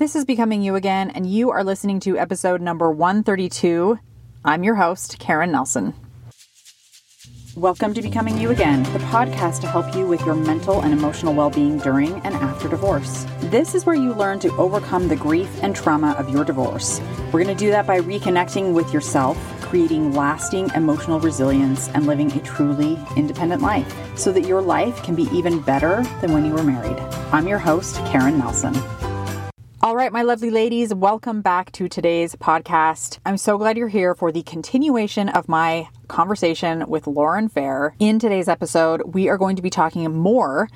This is Becoming You Again, and you are listening to episode number 132. I'm your host, Karin Nelson. Welcome to Becoming You Again, the podcast to help you with your mental and emotional well being during and after divorce. This is where you learn to overcome the grief and trauma of your divorce. We're going to do that by reconnecting with yourself, creating lasting emotional resilience, and living a truly independent life so that your life can be even better than when you were married. I'm your host, Karin Nelson. All right, my lovely ladies, welcome back to today's podcast. I'm so glad you're here for the continuation of my conversation with Lauren Fair. In today's episode, we are going to be talking more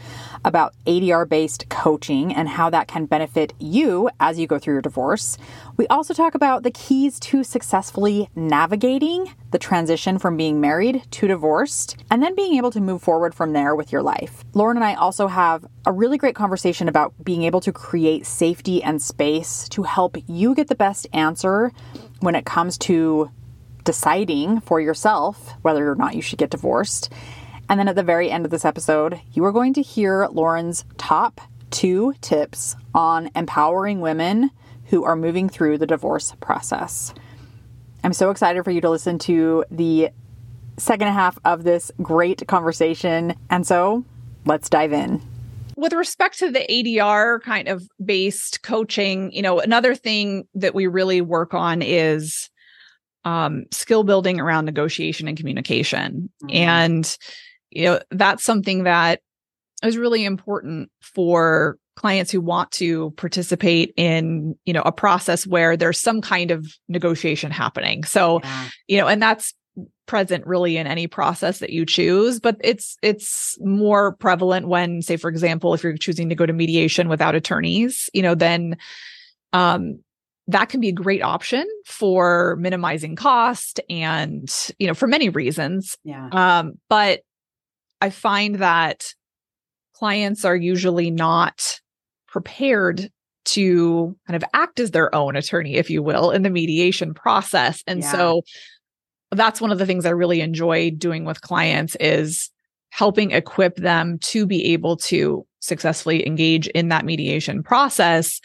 about ADR based coaching and how that can benefit you as you go through your divorce. We also talk about the keys to successfully navigating the transition from being married to divorced and then being able to move forward from there with your life. Lauren and I also have a really great conversation about being able to create safety and space to help you get the best answer when it comes to deciding for yourself whether or not you should get divorced. And then at the very end of this episode, you are going to hear Lauren's top two tips on empowering women who are moving through the divorce process. I'm so excited for you to listen to the second half of this great conversation. And so let's dive in. With respect to the ADR kind of based coaching, you know, another thing that we really work on is um, skill building around negotiation and communication. Mm-hmm. And, you know, that's something that is really important for clients who want to participate in you know a process where there's some kind of negotiation happening so yeah. you know and that's present really in any process that you choose but it's it's more prevalent when say for example if you're choosing to go to mediation without attorneys you know then um that can be a great option for minimizing cost and you know for many reasons. Yeah. Um but i find that clients are usually not prepared to kind of act as their own attorney if you will in the mediation process. And yeah. so that's one of the things i really enjoy doing with clients is helping equip them to be able to successfully engage in that mediation process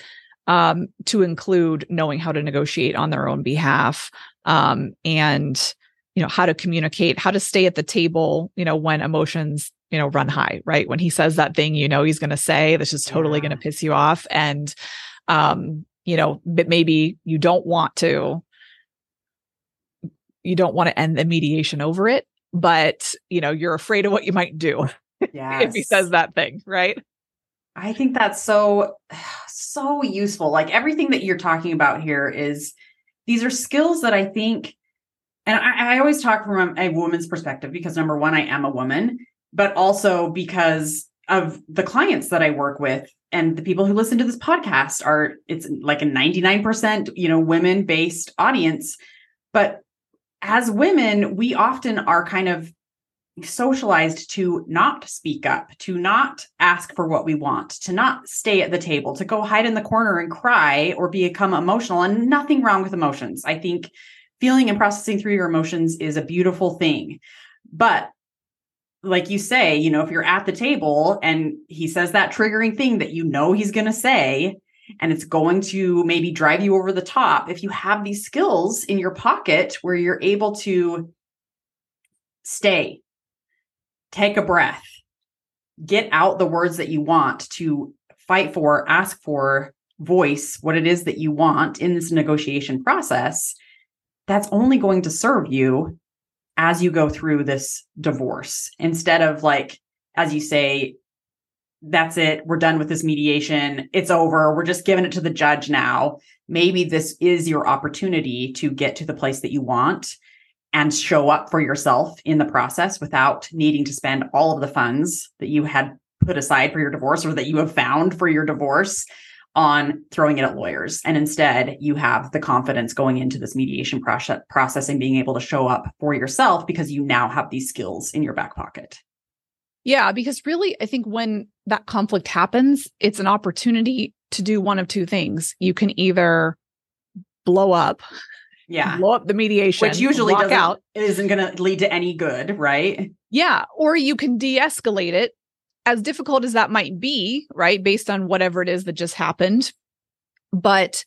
um, to include knowing how to negotiate on their own behalf um, and you know how to communicate how to stay at the table you know when emotions you know run high right when he says that thing you know he's going to say this is totally yeah. going to piss you off and um you know but maybe you don't want to you don't want to end the mediation over it but you know you're afraid of what you might do yes. if he says that thing right I think that's so so useful. Like everything that you're talking about here is these are skills that I think and I, I always talk from a, a, woman's perspective because number one, I am a woman, but also because of the clients that I work with and the people who listen to this podcast are it's like a 99% you know women based audience but as women we often are kind of socialized to not speak up, to not ask for what we want, to not stay at the table, to go hide in the corner and cry or become emotional. And nothing wrong with emotions. I think feeling and processing through your emotions is a beautiful thing. But like you say, you know, if you're at the table and he says that triggering thing that you know he's going to say, and it's going to maybe drive you over the top, if you have these skills in your pocket where you're able to stay, take a breath, get out the words that you want to fight for, ask for, voice what it is that you want in this negotiation process, that's only going to serve you as you go through this divorce. Instead of like, as you say, that's it, we're done with this mediation, it's over, we're just giving it to the judge now. Maybe this is your opportunity to get to the place that you want and show up for yourself in the process without needing to spend all of the funds that you had put aside for your divorce or that you have found for your divorce on throwing it at lawyers. And instead, you have the confidence going into this mediation process, and being able to show up for yourself because you now have these skills in your back pocket. Yeah, because really, I think when that conflict happens, it's an opportunity to do one of two things. You can either blow up yeah blow up the mediation which usually doesn't out isn't going to lead to any good right yeah or you can de-escalate it as difficult as that might be right based on whatever it is that just happened but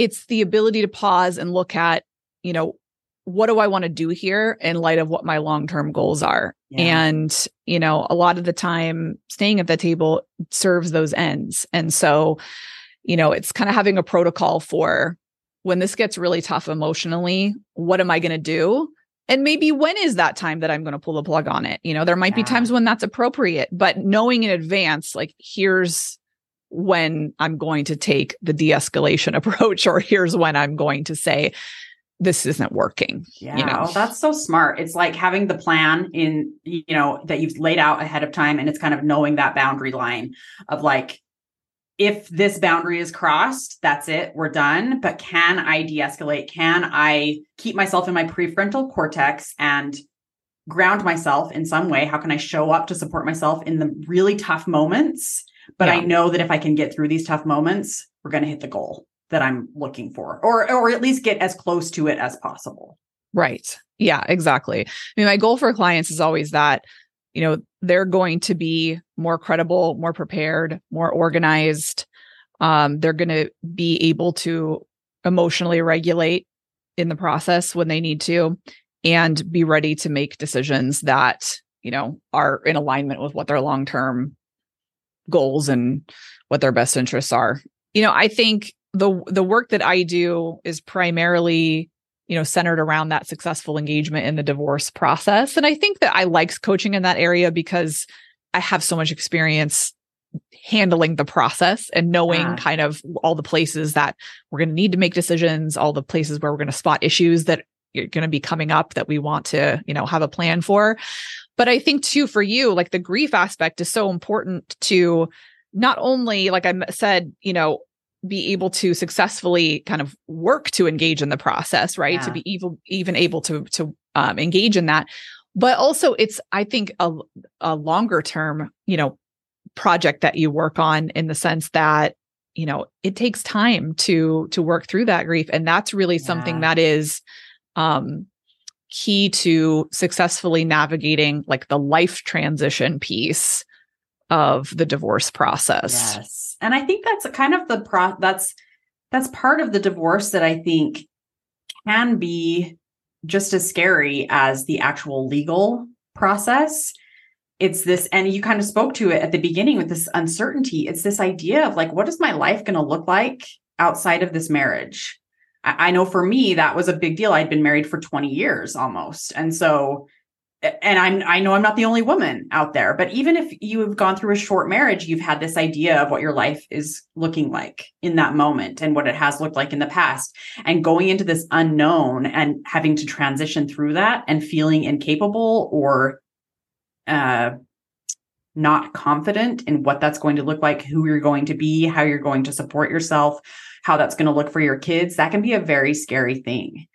it's the ability to pause and look at, you know, what do I want to do here in light of what my long term goals are? Yeah. And, you know, a lot of the time staying at the table serves those ends. And so, you know, it's kind of having a protocol for when this gets really tough emotionally, what am I going to do? And maybe when is that time that I'm going to pull the plug on it? You know, there might yeah. be times when that's appropriate, but knowing in advance, like, here's when I'm going to take the de escalation approach, or here's when I'm going to say, this isn't working. Yeah, you know? that's so smart. It's like having the plan in, you know, that you've laid out ahead of time. And it's kind of knowing that boundary line of like, if this boundary is crossed, that's it, we're done. But can I de escalate? Can I keep myself in my prefrontal cortex and ground myself in some way? How can I show up to support myself in the really tough moments? But yeah. I know that if I can get through these tough moments, we're going to hit the goal that I'm looking for, or or at least get as close to it as possible. Right. Yeah, exactly. I mean, my goal for clients is always that, you know, they're going to be more credible, more prepared, more organized. Um, they're going to be able to emotionally regulate in the process when they need to and be ready to make decisions that, you know, are in alignment with what their long-term goals and what their best interests are. You know, I think the the work that I do is primarily you know centered around that successful engagement in the divorce process. And I think that I like coaching in that area because I have so much experience handling the process and knowing kind of all the places that we're going to need to make decisions all the places where we're going to spot issues that are going to be coming up that we want to you know have a plan for. But I think too for you like the grief aspect is so important to not only like I said you know be able to successfully kind of work to engage in the process, right? Yeah. To be even even able to to um, engage in that, but also it's I think a a longer term, you know, project that you work on in the sense that you know it takes time to to work through that grief, and that's really yeah. something that is um key to successfully navigating like the life transition piece of the divorce process. Yes and i think that's kind of the pro that's that's part of the divorce that i think can be just as scary as the actual legal process. It's this and you kind of spoke to it at the beginning with this uncertainty. It's this idea of like what is my life going to look like outside of this marriage? I, I know for me that was a big deal. I'd been married for 20 years almost. And so and I'm I know I'm not the only woman out there, but even if you have gone through a short marriage, you've had this idea of what your life is looking like in that moment and what it has looked like in the past. And going into this unknown and having to transition through that and feeling incapable or uh not confident in what that's going to look like, who you're going to be, how you're going to support yourself, how that's going to look for your kids, that can be a very scary thing.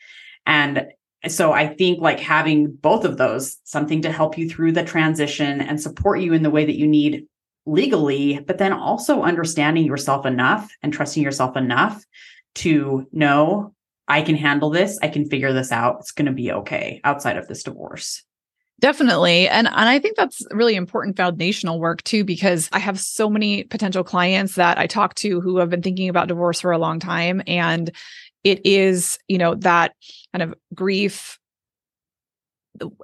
And so I think like having both of those, something to help you through the transition and support you in the way that you need legally, but then also understanding yourself enough and trusting yourself enough to know I can handle this, I can figure this out. It's going to be okay outside of this divorce. Definitely. And and I think that's really important foundational work too because I have so many potential clients that I talk to who have been thinking about divorce for a long time and it is you know that kind of grief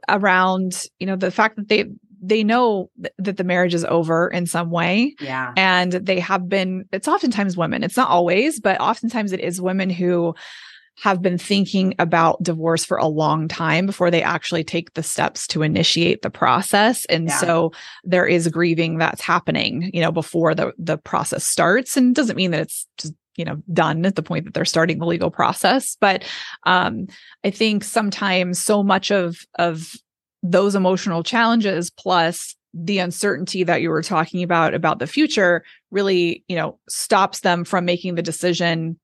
around you know the fact that they they know th- that the marriage is over in some way yeah and they have been it's oftentimes women it's not always but oftentimes it is women who have been thinking about divorce for a long time before they actually take the steps to initiate the process and yeah. so there is grieving that's happening you know before the the process starts and doesn't mean that it's just you know done at the point that they're starting the legal process. But um i think sometimes so much of of those emotional challenges plus the uncertainty that you were talking about about the future really you know stops them from making the decision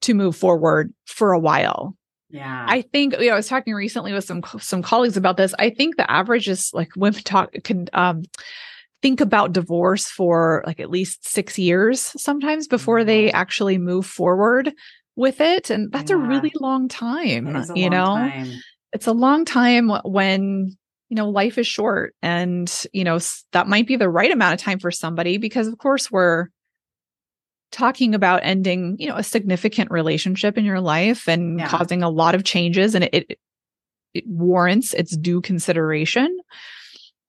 to move forward for a while. Yeah. I think you know i was talking recently with some some colleagues about this. I think the average is like women talk can um think about divorce for like at least six years sometimes before they actually move forward with it. And that's yeah. a really long time, you know? Time. It's a long time when you know life is short and you know that might be the right amount of time for somebody because of course we're talking about ending, you know, a significant relationship in your life and Yeah. causing a lot of changes and it, it it warrants its due consideration.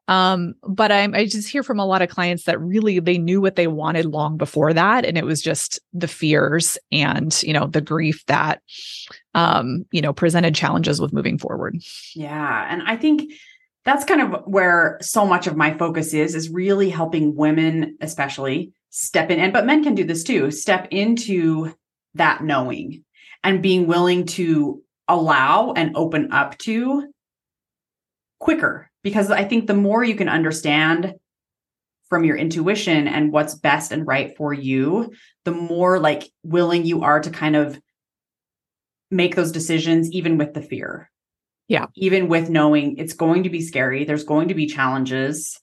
Um, but I'm I just hear from a lot of clients that really they knew what they wanted long before that. And it was just the fears and, you know, the grief that um, you know, presented challenges with moving forward. Yeah. And I think that's kind of where so much of my focus is, is really helping women, especially step in, and but men can do this too, step into that knowing and being willing to allow and open up to quicker. Because I think the more you can understand from your intuition and what's best and right for you, the more like willing you are to kind of make those decisions, even with the fear. Yeah. Even with knowing it's going to be scary, there's going to be challenges.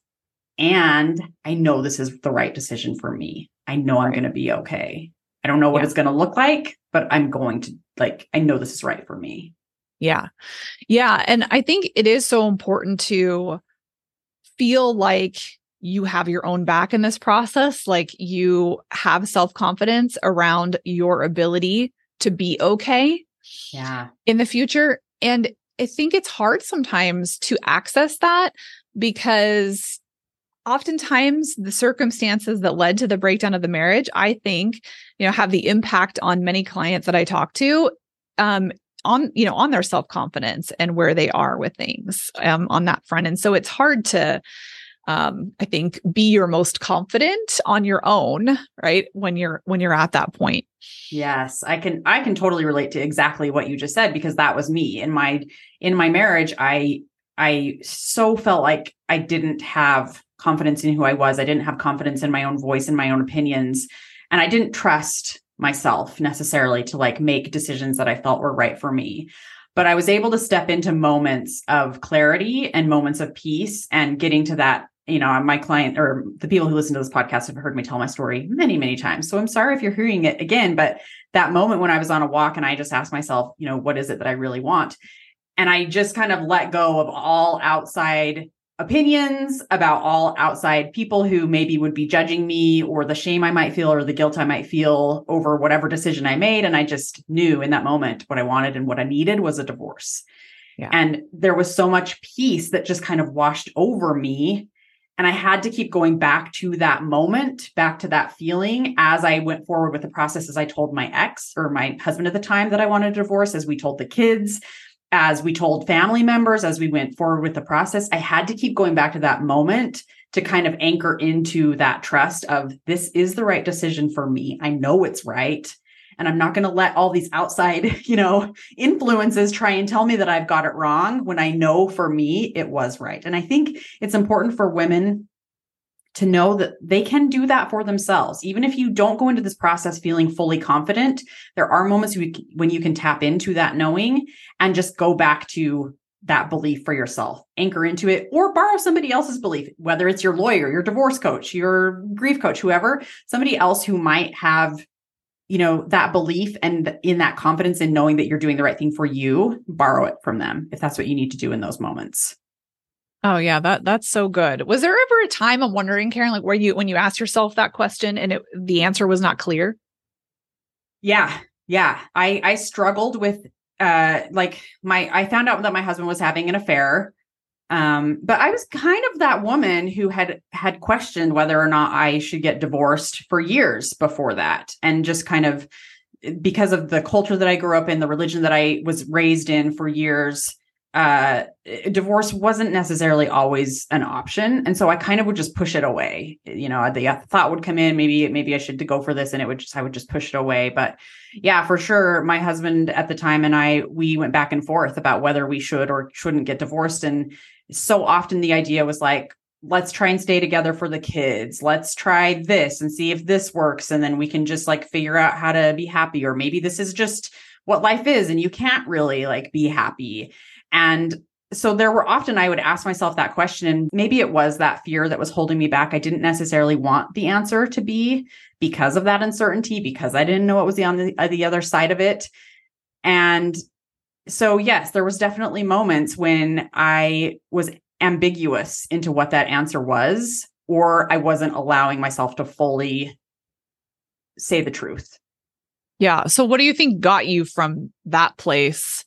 And I know this is the right decision for me. I know I'm going to be okay. I don't know what Yeah. it's going to look like, but I'm going to like, I know this is right for me. Yeah. Yeah. And I think it is so important to feel like you have your own back in this process. Like you have self confidence around your ability to be okay Yeah. in the future. And I think it's hard sometimes to access that because oftentimes the circumstances that led to the breakdown of the marriage, I think, you know, have the impact on many clients that I talk to. Um, on you know on their self-confidence and where they are with things um, on that front. And so it's hard to um, i think be your most confident on your own right when you're when you're at that point. Yes, I can I can totally relate to exactly what you just said because that was me. In my in my marriage I I so felt like I didn't have confidence in who I was. I didn't have confidence in my own voice and my own opinions. And I didn't trust myself necessarily to like make decisions that I felt were right for me. But I was able to step into moments of clarity and moments of peace and getting to that you know, my client or the people who listen to this podcast have heard me tell my story many, many times. So I'm sorry if you're hearing it again, but that moment when I was on a walk and I just asked myself, you know, what is it that I really want? And I just kind of let go of all outside opinions about all outside people who maybe would be judging me or the shame I might feel or the guilt I might feel over whatever decision I made. And I just knew in that moment what I wanted and what I needed was a divorce. Yeah. And there was so much peace that just kind of washed over me and I had to keep going back to that moment, back to that feeling as I went forward with the process, as I told my ex or my husband at the time that I wanted a divorce, as we told the kids, as we told family members, as we went forward with the process. I had to keep going back to that moment to kind of anchor into that trust of this is the right decision for me. I know it's right. And I'm not going to let all these outside, you know, influences try and tell me that I've got it wrong when I know for me it was right. And I think it's important for women to know that they can do that for themselves. Even if you don't go into this process feeling fully confident, there are moments when you can tap into that knowing and just go back to that belief for yourself, anchor into it, or borrow somebody else's belief, whether it's your lawyer, your divorce coach, your grief coach, whoever, somebody else who might have you know that belief and in that confidence in knowing that you're doing the right thing for you borrow it from them if that's what you need to do in those moments oh yeah that that's so good. Was there ever a time i'm wondering karin like where you when you asked yourself that question and it, the answer was not clear? Yeah yeah. I i struggled with uh like my i found out that my husband was having an affair um but i was kind of that woman who had had questioned whether or not i should get divorced for years before that and just kind of because of the culture that i grew up in the religion that i was raised in for years uh divorce wasn't necessarily always an option. And so i kind of would just push it away. You know the thought would come in maybe maybe i should go for this and it would just i would just push it away. But yeah for sure my husband at the time and i we went back and forth about whether we should or shouldn't get divorced. And so often the idea was like let's try and stay together for the kids let's try this and see if this works and then we can just like figure out how to be happy or maybe this is just what life is and you can't really like be happy and so there were often I would ask myself that question, and maybe it was that fear that was holding me back. I didn't necessarily want the answer to be because of that uncertainty, because I didn't know what was on the, uh, the other side of it. And so, yes, there was definitely moments when I was ambiguous into what that answer was, or I wasn't allowing myself to fully say the truth. Yeah. So what do you think got you from that place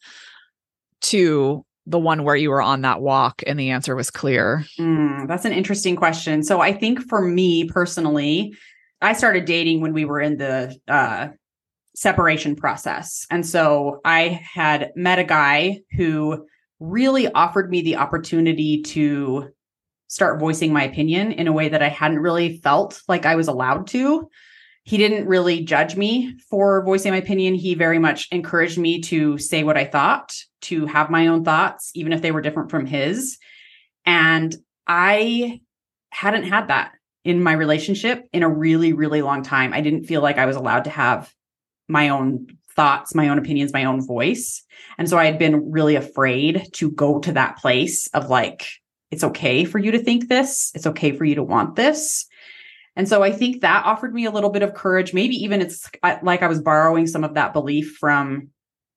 to the one where you were on that walk and the answer was clear? Mm, that's an interesting question. So I think for me personally, I started dating when we were in the uh, separation process. And so I had met a guy who really offered me the opportunity to start voicing my opinion in a way that I hadn't really felt like I was allowed to. He didn't really judge me for voicing my opinion. He very much encouraged me to say what I thought, to have my own thoughts, even if they were different from his. And I hadn't had that in my relationship in a really, really long time. I didn't feel like I was allowed to have my own thoughts, my own opinions, my own voice. And so I had been really afraid to go to that place of like, it's okay for you to think this, it's okay for you to want this. And so I think that offered me a little bit of courage. Maybe even it's like I was borrowing some of that belief from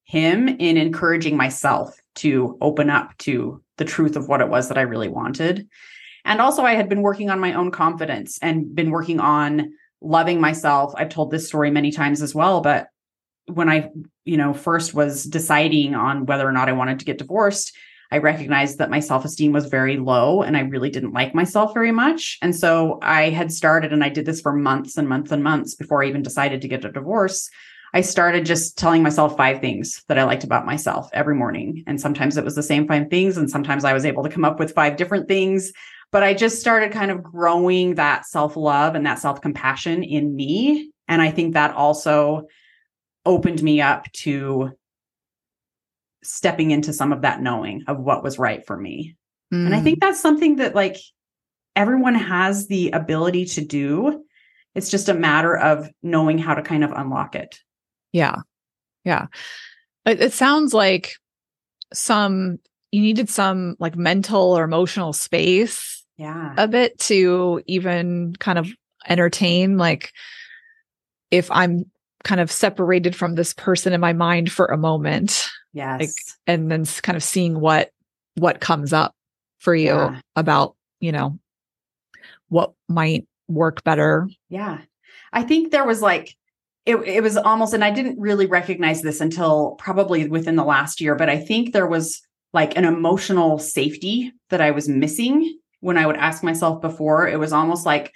him in encouraging myself to open up to the truth of what it was that I really wanted. And also, I had been working on my own confidence and been working on loving myself. I've told this story many times as well, but when I, you know, first was deciding on whether or not I wanted to get divorced, I recognized that my self esteem was very low and I really didn't like myself very much. And so I had started, and I did this for months and months and months before I even decided to get a divorce. I started just telling myself five things that I liked about myself every morning. And sometimes it was the same five things. And sometimes I was able to come up with five different things. But I just started kind of growing that self love and that self compassion in me. And I think that also opened me up to stepping into some of that knowing of what was right for me. Mm. And I think mm. that's something that like everyone has the ability to do. It's just a matter of knowing how to kind of unlock it. Yeah. Yeah. It, it sounds like some you needed some like mental or emotional space yeah a bit to even kind of entertain like if i'm kind of separated from this person in my mind for a moment. Yes. Like, and then kind of seeing what what comes up for you yeah. about, you know, what might work better. Yeah. I think there was like it, it was almost and I didn't really recognize this until probably within the last year, but I think there was like an emotional safety that I was missing when I would ask myself before. It was almost like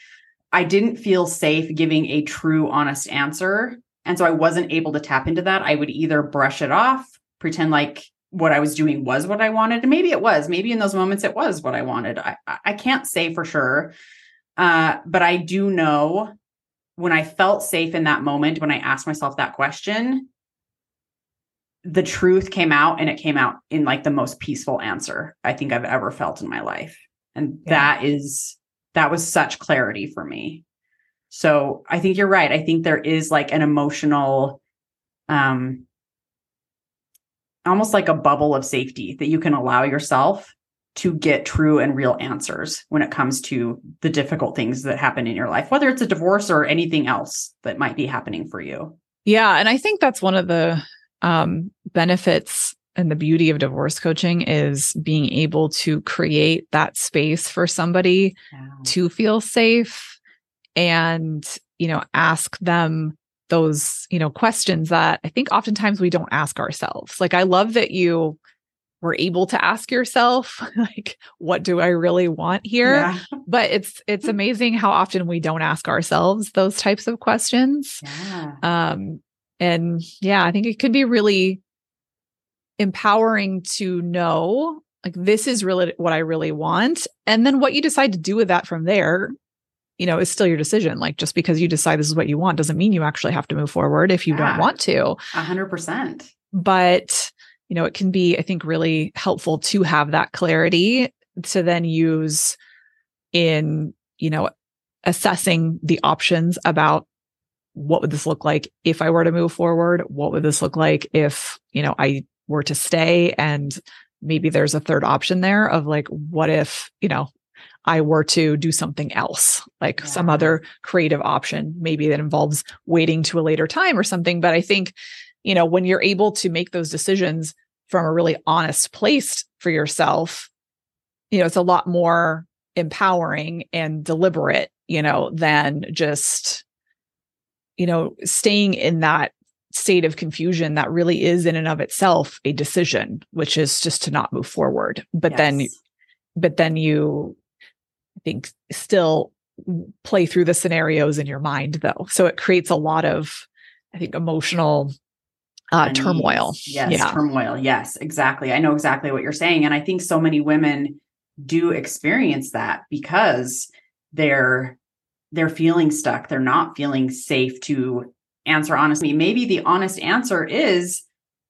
I didn't feel safe giving a true, honest answer and so I wasn't able to tap into that. I would either brush it off, pretend like what I was doing was what I wanted. And maybe it was, maybe in those moments it was what I wanted. I, I can't say for sure. Uh, but I do know when I felt safe in that moment, when I asked myself that question, the truth came out and it came out in like the most peaceful answer I think I've ever felt in my life. And yeah. that is, that was such clarity for me. So I think you're right. I think there is like an emotional, um, almost like a bubble of safety that you can allow yourself to get true and real answers when it comes to the difficult things that happen in your life, whether it's a divorce or anything else that might be happening for you. Yeah. And I think that's one of the um, benefits and the beauty of divorce coaching is being able to create that space for somebody yeah. to feel safe and, you know, ask them those, you know, questions that I think oftentimes we don't ask ourselves. Like, I love that you were able to ask yourself like what do i really want here yeah. but it's it's amazing how often we don't ask ourselves those types of questions yeah. um and yeah i think it could be really empowering to know like this is really what i really want and then what you decide to do with that from there you know, is still your decision. Like just because you decide this is what you want doesn't mean you actually have to move forward if you yeah, don't want to. A hundred percent. But, you know, it can be, I think, really helpful to have that clarity to then use in, you know, assessing the options about what would this look like if I were to move forward? What would this look like if, you know, I were to stay and maybe there's a third option there of like, what if, you know, I were to do something else, like yeah. some other creative option, maybe that involves waiting to a later time or something. But I think, you know, when you're able to make those decisions from a really honest place for yourself, you know, it's a lot more empowering and deliberate, you know, than just, you know, staying in that state of confusion that really is in and of itself a decision, which is just to not move forward. But yes. then, but then you, I think, still play through the scenarios in your mind though. So it creates a lot of, I think, emotional uh, turmoil. Yes, yeah. turmoil. Yes, exactly. I know exactly what you're saying. And I think so many women do experience that because they're they're feeling stuck. They're not feeling safe to answer honestly. Maybe the honest answer is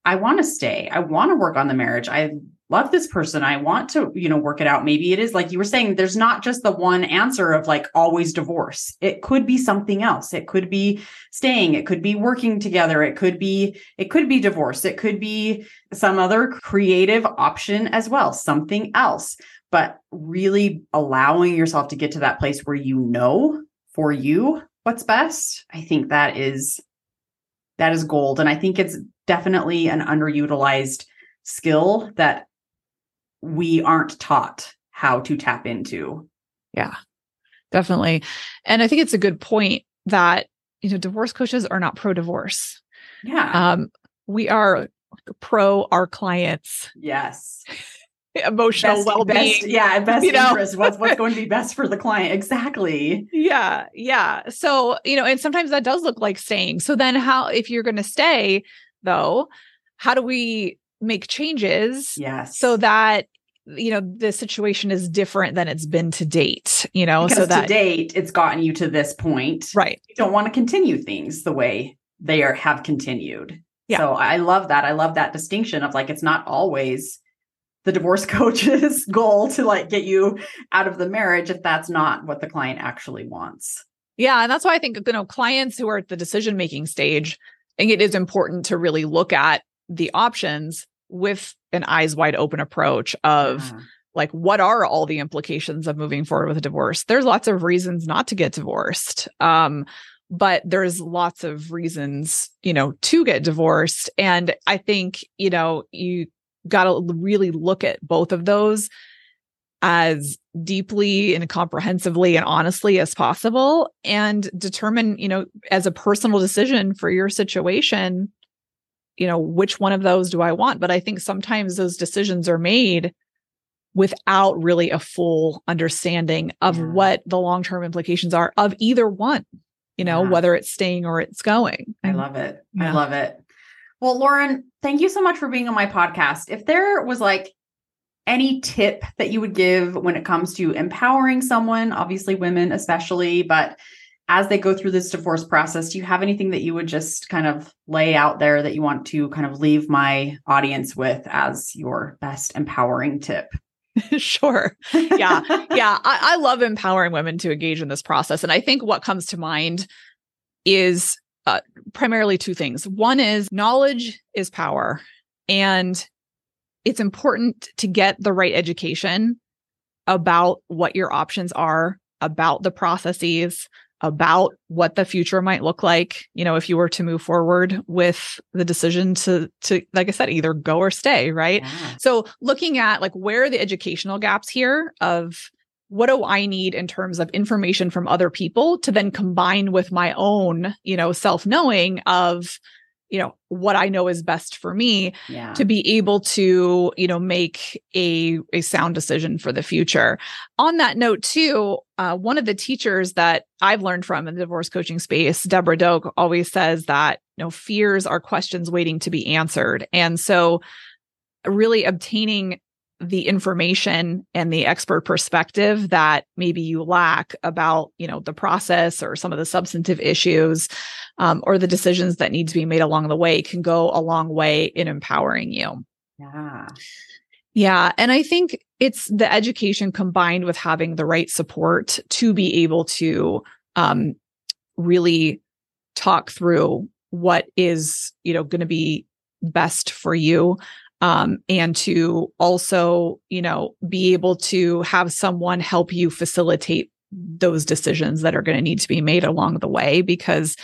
I want to stay. I want to work on the marriage. I love this person. I want to, you know, work it out. Maybe it is like you were saying, there's not just the one answer of like always divorce. It could be something else. It could be staying. It could be working together. It could be, it could be divorce. It could be some other creative option as well, something else. But really allowing yourself to get to that place where you know for you what's best, I think that is that is gold. And I think it's definitely an underutilized skill that we aren't taught how to tap into. Yeah, definitely. And I think it's a good point that, you know, divorce coaches are not pro divorce. Yeah. Um, we are pro our clients. Yes. Emotional best, well-being. Best, yeah, best you know? interest. What's what's going to be best for the client? Exactly. Yeah. Yeah. So, you know, and sometimes that does look like staying. So then how if you're gonna stay, though, how do we make changes yes. so that you know the situation is different than it's been to date you know because so that to date it's gotten you to this point. Right. You don't want to continue things the way they are have continued. Yeah. so i love that. I love that distinction of like it's not always the divorce coach's goal to like get you out of the marriage if that's not what the client actually wants. Yeah and that's why i think you know clients who are at the decision making stage I think it is important to really look at the options with an eyes wide open approach of yeah. like what are all the implications of moving forward with a divorce there's lots of reasons not to get divorced um but there's lots of reasons you know to get divorced and i think you know you got to really look at both of those as deeply and comprehensively and honestly as possible and determine you know as a personal decision for your situation you know, which one of those do I want? But I think sometimes those decisions are made without really a full understanding of yeah. what the long term implications are of either one, you know, yeah. whether it's staying or it's going. I love it. Yeah. I love it. Well, Lauren, thank you so much for being on my podcast. If there was like any tip that you would give when it comes to empowering someone, obviously women especially, but as they go through this divorce process, do you have anything that you would just kind of lay out there that you want to kind of leave my audience with as your best empowering tip? sure. Yeah. yeah. I, I, love empowering women to engage in this process. And I think what comes to mind is uh, primarily two things. One is knowledge is power. And it's important to get the right education about what your options are, about the processes, about what the future might look like you know if you were to move forward with the decision to to like i said either go or stay right yeah. so looking at like where are the educational gaps here of what do i need in terms of information from other people to then combine with my own you know self knowing of you know what i know is best for me yeah. to be able to you know make a a sound decision for the future on that note too uh, one of the teachers that i've learned from in the divorce coaching space deborah doak always says that you know fears are questions waiting to be answered and so really obtaining the information and the expert perspective that maybe you lack about you know the process or some of the substantive issues um, or the decisions that need to be made along the way can go a long way in empowering you. Yeah. Yeah and i think it's the education combined with having the right support to be able to um, really talk through what is you know going to be best for you um, and to also, you know, be able to have someone help you facilitate those decisions that are going to need to be made along the way because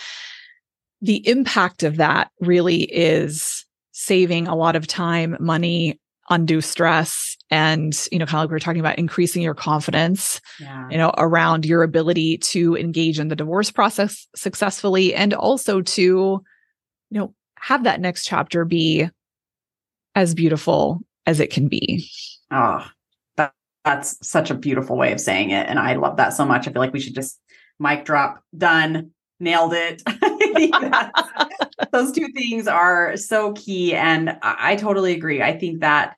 the impact of that really is saving a lot of time, money, undue stress and you know kind of like we were talking about increasing your confidence Yeah. you know around your ability to engage in the divorce process successfully and also to you know have that next chapter be as beautiful as it can be Oh, that, that's such a beautiful way of saying it. And I love that so much. I feel like we should just mic drop, done, nailed it. Those two things are so key. And I, I totally agree. I think that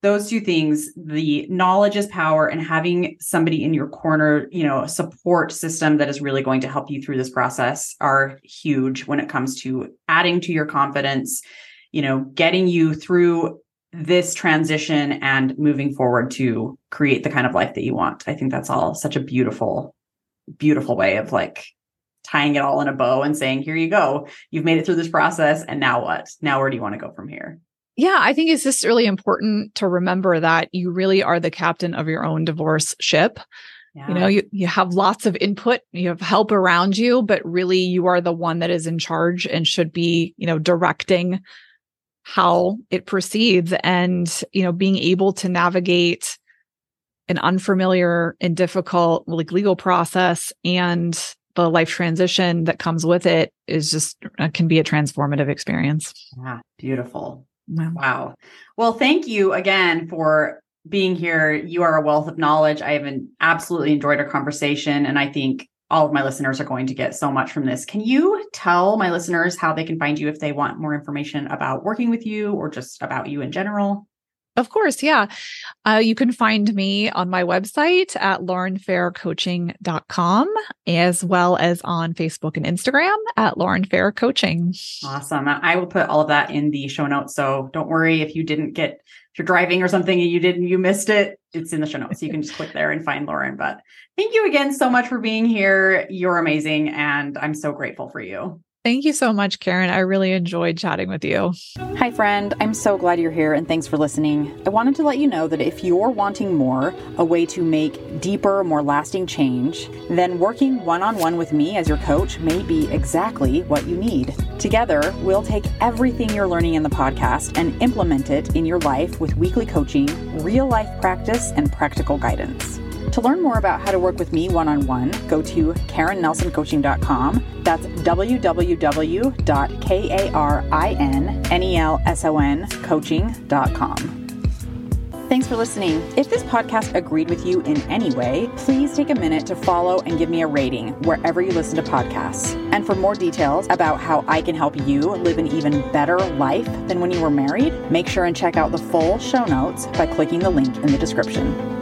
those two things, the knowledge is power and having somebody in your corner, you know, support system that is really going to help you through this process are huge when it comes to adding to your confidence, you know, getting you through this transition and moving forward to create the kind of life that you want. I think that's all such a beautiful, beautiful way of like tying it all in a bow and saying, here you go. You've made it through this process. And now what? Now, where do you want to go from here? yeah i think it's just really important to remember that you really are the captain of your own divorce ship Yeah. you know you, you have lots of input you have help around you but really you are the one that is in charge and should be you know directing how it proceeds and you know being able to navigate an unfamiliar and difficult like legal process and the life transition that comes with it is just uh, can be a transformative experience yeah. Beautiful. Wow. Wow. Well, thank you again for being here. You are a wealth of knowledge. I have an, absolutely enjoyed our conversation. And I think all of my listeners are going to get so much from this. Can you tell my listeners how they can find you if they want more information about working with you or just about you in general? Of course, yeah. Uh, you can find me on my website at laurenfaircoaching.com as well as on Facebook and Instagram at Lauren Fair Coaching. Awesome. I will put all of that in the show notes. So don't worry if you didn't get, if you're driving or something and you didn't, you missed it, it's in the show notes. You can just click there and find Lauren. But thank you again so much for being here. You're amazing. And I'm so grateful for you. Thank you so much, Karin. I really enjoyed chatting with you. Hi, friend. I'm so glad you're here and thanks for listening. I wanted to let you know that if you're wanting more, a way to make deeper, more lasting change, then working one on one with me as your coach may be exactly what you need. Together, we'll take everything you're learning in the podcast and implement it in your life with weekly coaching, real life practice, and practical guidance. To learn more about how to work with me one on one, go to KarinNelsonCoaching.com. That's www.karinnelsoncoaching.com. Thanks for listening. If this podcast agreed with you in any way, please take a minute to follow and give me a rating wherever you listen to podcasts. And for more details about how I can help you live an even better life than when you were married, make sure and check out the full show notes by clicking the link in the description.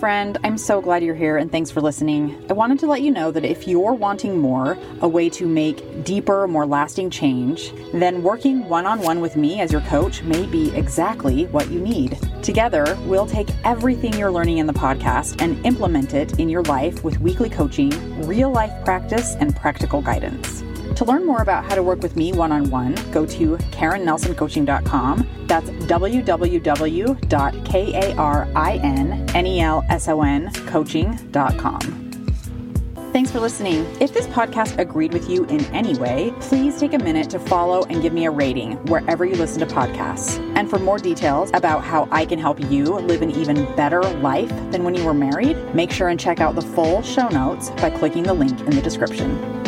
Friend. I'm so glad you're here and thanks for listening. I wanted to let you know that if you're wanting more, a way to make deeper, more lasting change, then working one on one with me as your coach may be exactly what you need. Together, we'll take everything you're learning in the podcast and implement it in your life with weekly coaching, real life practice, and practical guidance. To learn more about how to work with me one on one, go to KarinNelsonCoaching.com. That's www.karinnelsoncoaching.com. Thanks for listening. If this podcast agreed with you in any way, please take a minute to follow and give me a rating wherever you listen to podcasts. And for more details about how I can help you live an even better life than when you were married, make sure and check out the full show notes by clicking the link in the description.